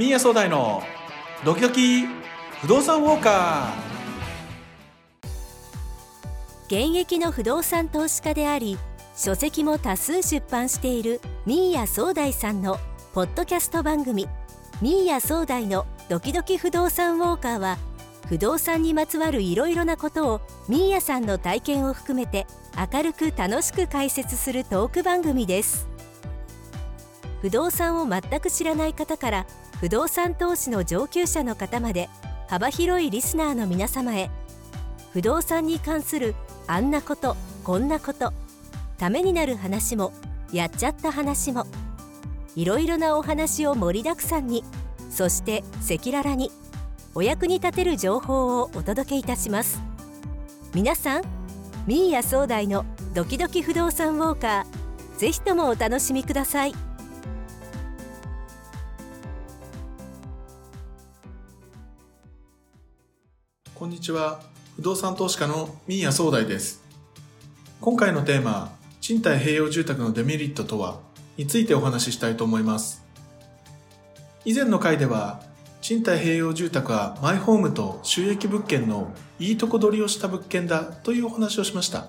ミーヤ総大のドキドキ不動産ウォーカー。現役の不動産投資家であり書籍も多数出版しているミーヤ総大さんのポッドキャスト番組。ミーヤ総大のドキドキ不動産ウォーカーは不動産にまつわるいろいろなことをミーヤさんの体験を含めて明るく楽しく解説するトーク番組です。不動産を全く知らない方から不動産投資の上級者の方まで幅広いリスナーの皆様へ不動産に関するあんなことこんなことためになる話もやっちゃった話もいろいろなお話を盛りだくさんにそして赤裸々にお役に立てる情報をお届けいたします。皆さんミーヤ総大のドキドキ不動産ウォーカーぜひともお楽しみください。こんにちは不動産投資家のミーヤ総大です今回のテーマ賃貸併用住宅のデメリットとはについてお話ししたいと思います以前の回では賃貸併用住宅はマイホームと収益物件のいいとこ取りをした物件だというお話をしました。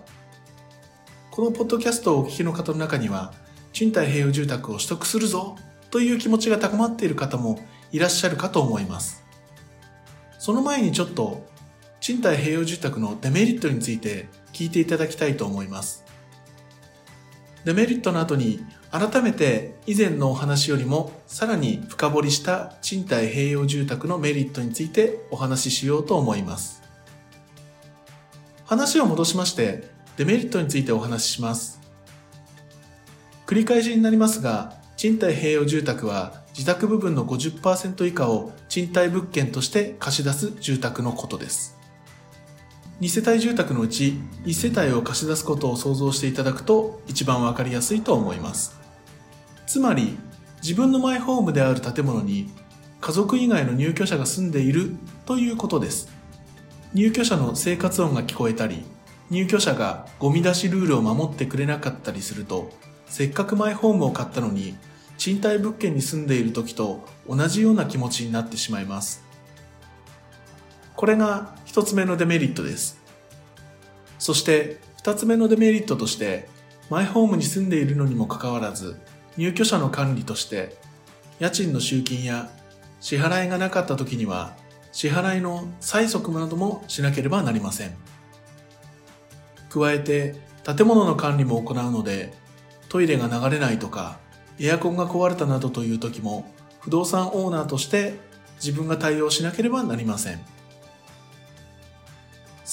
このポッドキャストをお聞きの方の中には、賃貸併用住宅を取得するぞという気持ちが高まっている方もいらっしゃるかと思います。その前にちょっと、賃貸併用住宅のデメリットについて聞いていただきたいと思います。デメリットの後に改めて以前のお話よりもさらに深掘りした賃貸併用住宅のメリットについてお話ししようと思います。話を戻しましてデメリットについてお話しします。繰り返しになりますが、賃貸併用住宅は自宅部分の50%以下を賃貸物件として貸し出す住宅のことです。2世帯住宅のうち1世帯を貸し出すことを想像していただくと一番わかりやすいと思います。つまり自分のマイホームである建物に家族以外の入居者が住んでいるということです。入居者の生活音が聞こえたり、入居者がゴミ出しルールを守ってくれなかったりすると、せっかくマイホームを買ったのに、賃貸物件に住んでいる時と同じような気持ちになってしまいます。これが一つ目のデメリットです。そして二つ目のデメリットとして、マイホームに住んでいるのにもかかわらず、入居者の管理として家賃の集金や支払いがなかった時には支払いの催促などもしなければなりません加えて建物の管理も行うのでトイレが流れないとかエアコンが壊れたなどという時も不動産オーナーとして自分が対応しなければなりません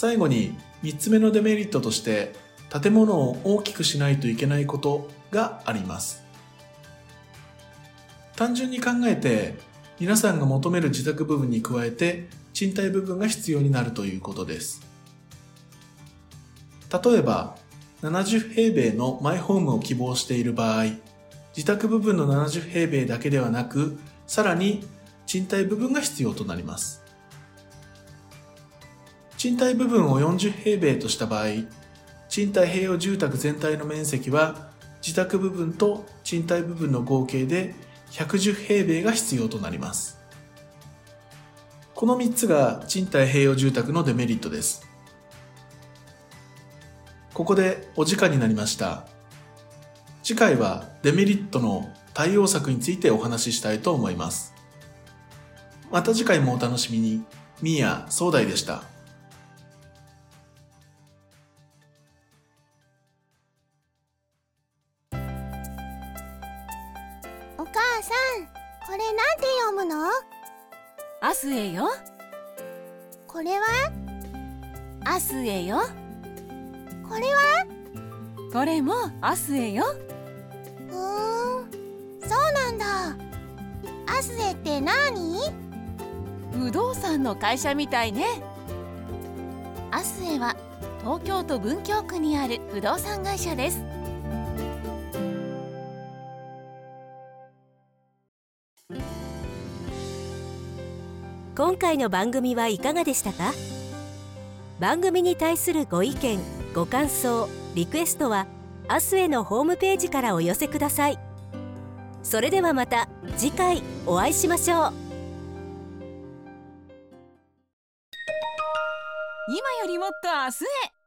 最後に3つ目のデメリットとして建物を大きくしないといけないことがあります。単純に考えて皆さんが求める自宅部分に加えて賃貸部分が必要になるということです。例えば70平米のマイホームを希望している場合自宅部分の70平米だけではなくさらに賃貸部分が必要となります。賃貸部分を40平米とした場合賃貸併用住宅全体の面積は自宅部分と賃貸部分の合計で110平米が必要となります。この3つが賃貸併用住宅のデメリットです。ここでお時間になりました。次回はデメリットの対応策についてお話ししたいと思います。また次回もお楽しみに。ミーヤ総大でした。アスエよ。これは？アスエよ。これは？これもアスエよ。ふーんそうなんだ。アスエって何？不動産の会社みたいね。アスエは東京都文京区にある不動産会社です今回の番組はいかがでしたか？番組に対するご意見ご感想リクエストは明日へのホームページからお寄せください。それではまた次回お会いしましょう。今よりもっと明日へ。